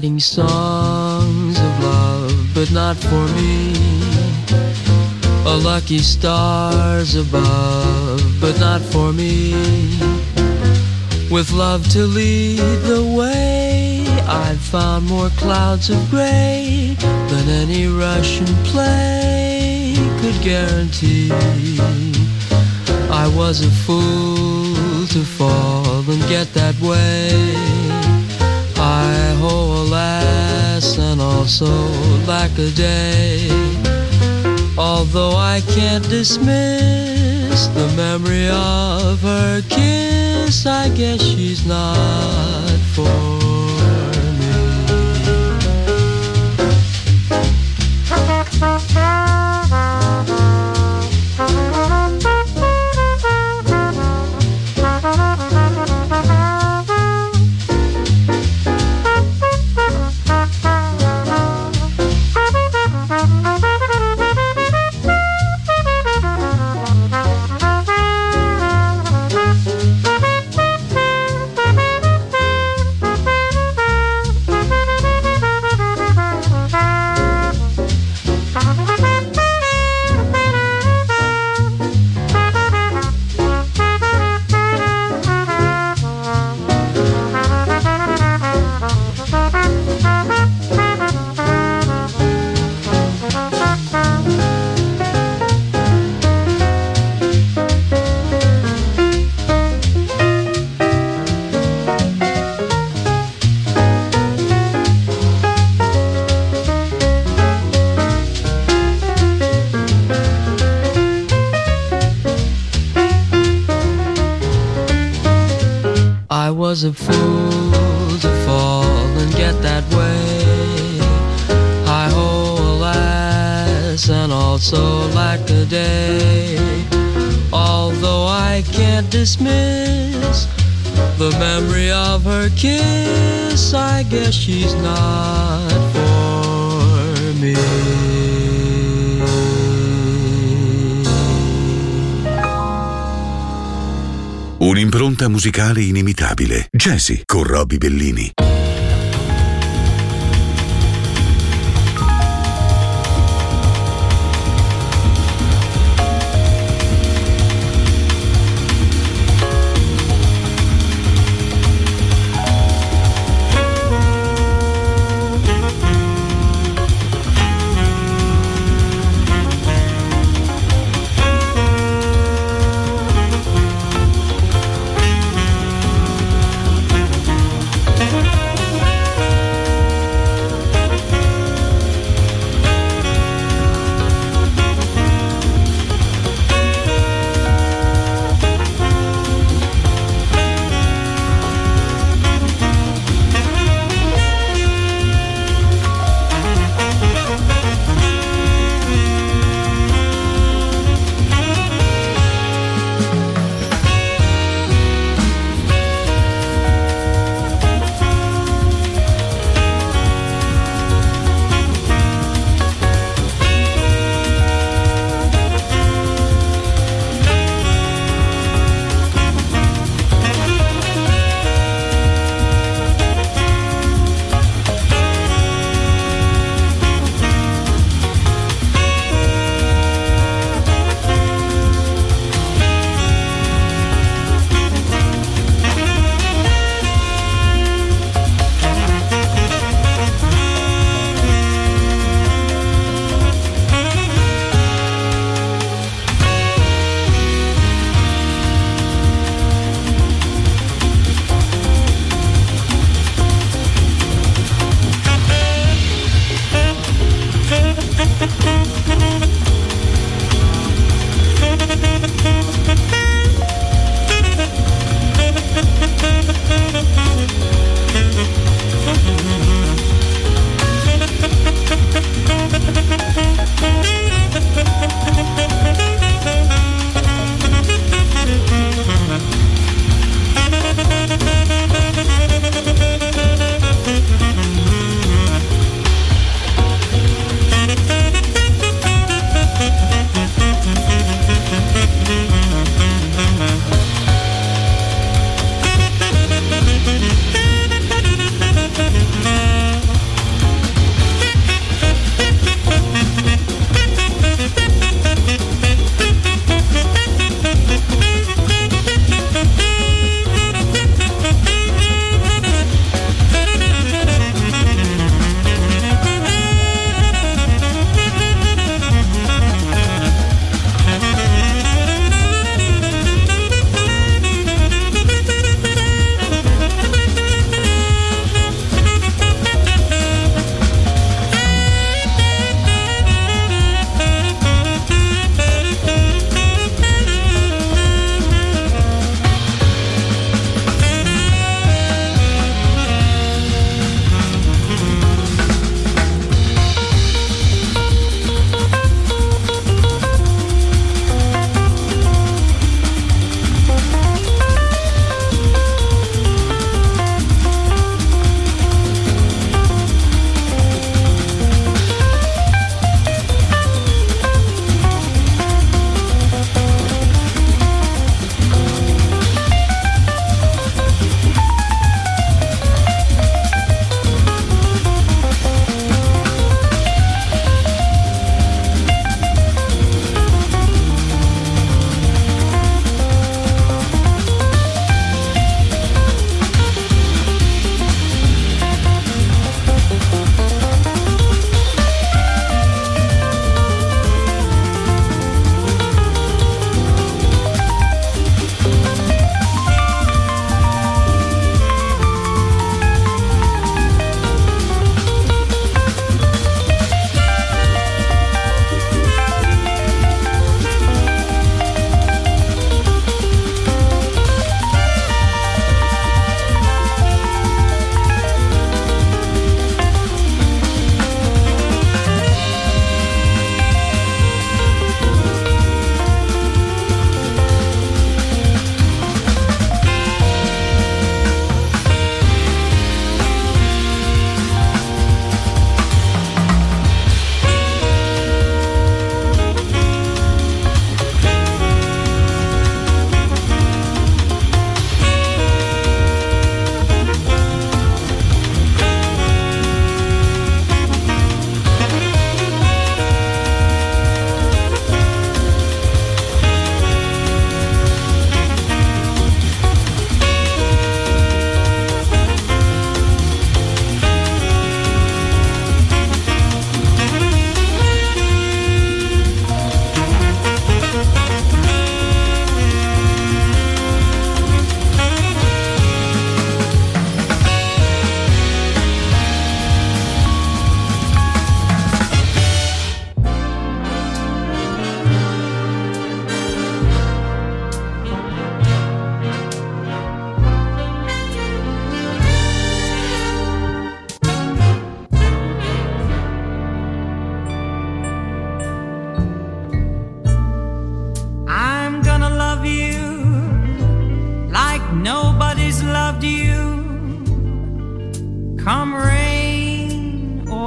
Writing songs of love, but not for me. A lucky stars above, but not for me. With love to lead the way, I've found more clouds of gray than any Russian play could guarantee. I was a fool to fall and get that way. Also lack a day. Although I can't dismiss the memory of her kiss, I guess she's not for she's not for me. Un'impronta musicale inimitabile. Jazzy con Robbie Bellini.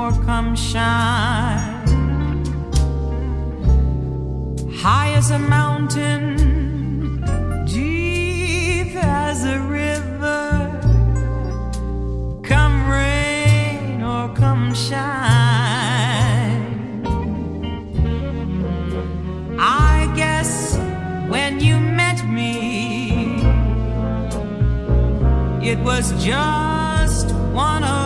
more come shine. High as a mountain, deep as a river, come rain or come shine. I guess when you met me, it was just one of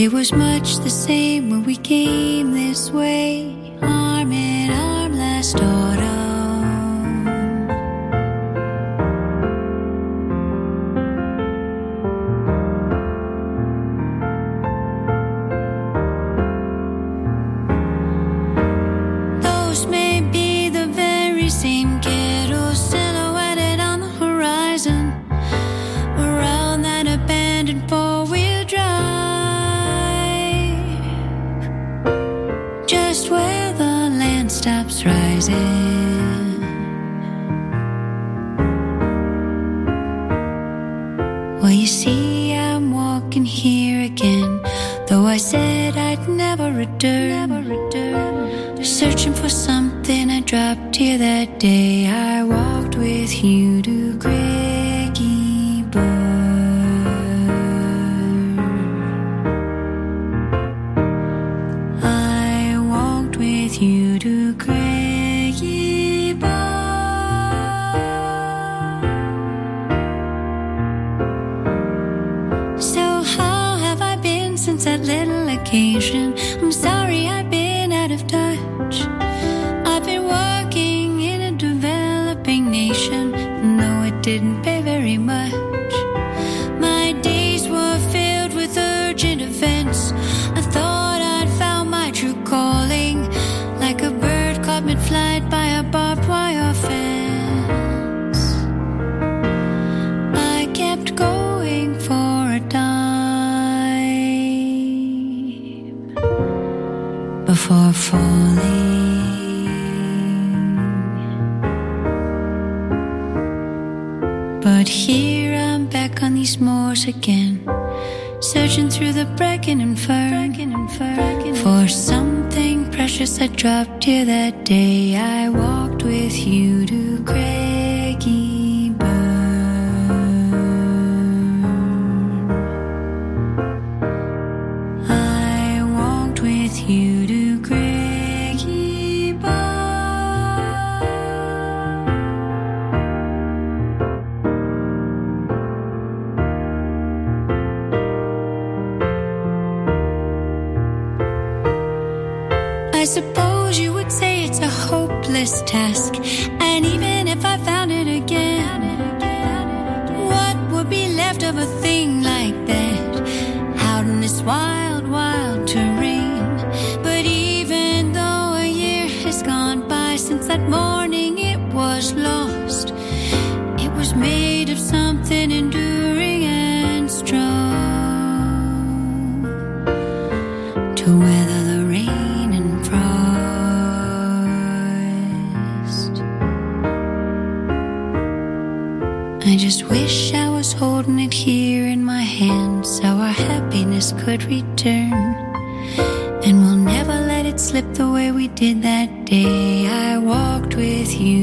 It was much the same when we came this way, occasion? I'm sorry I've been out of touch. I've been working in a developing nation. No, it didn't falling. But here I'm back on these moors again, searching through the bracken and fern for something precious I dropped here that day. I walked with you to Craigie just wish I was holding it here in my hand so our happiness could return. And we'll never let it slip the way we did that day. I walked with you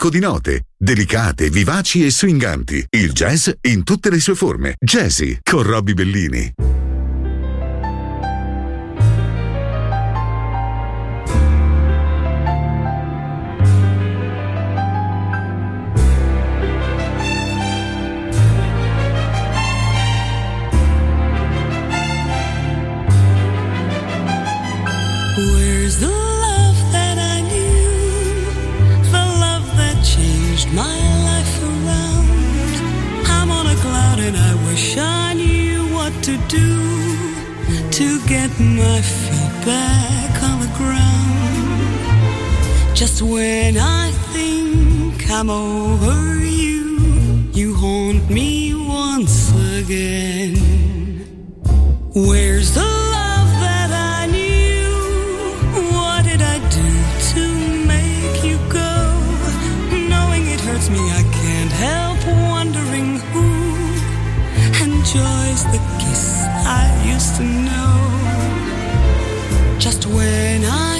Mosaico di note, delicate, vivaci e swinganti. Il jazz in tutte le sue forme. Jazzy con Robbie Bellini. Get my feet back on the ground. Just when I think I'm over you, you haunt me once again. Where's the Just when I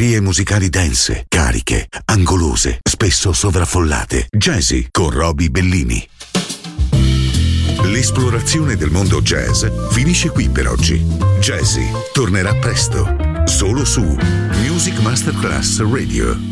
Geometrie musicali dense, cariche, angolose, spesso sovraffollate. Jazzy con Roby Bellini. L'esplorazione del mondo jazz finisce qui per oggi. Jazzy tornerà presto, solo su Music Masterclass Radio.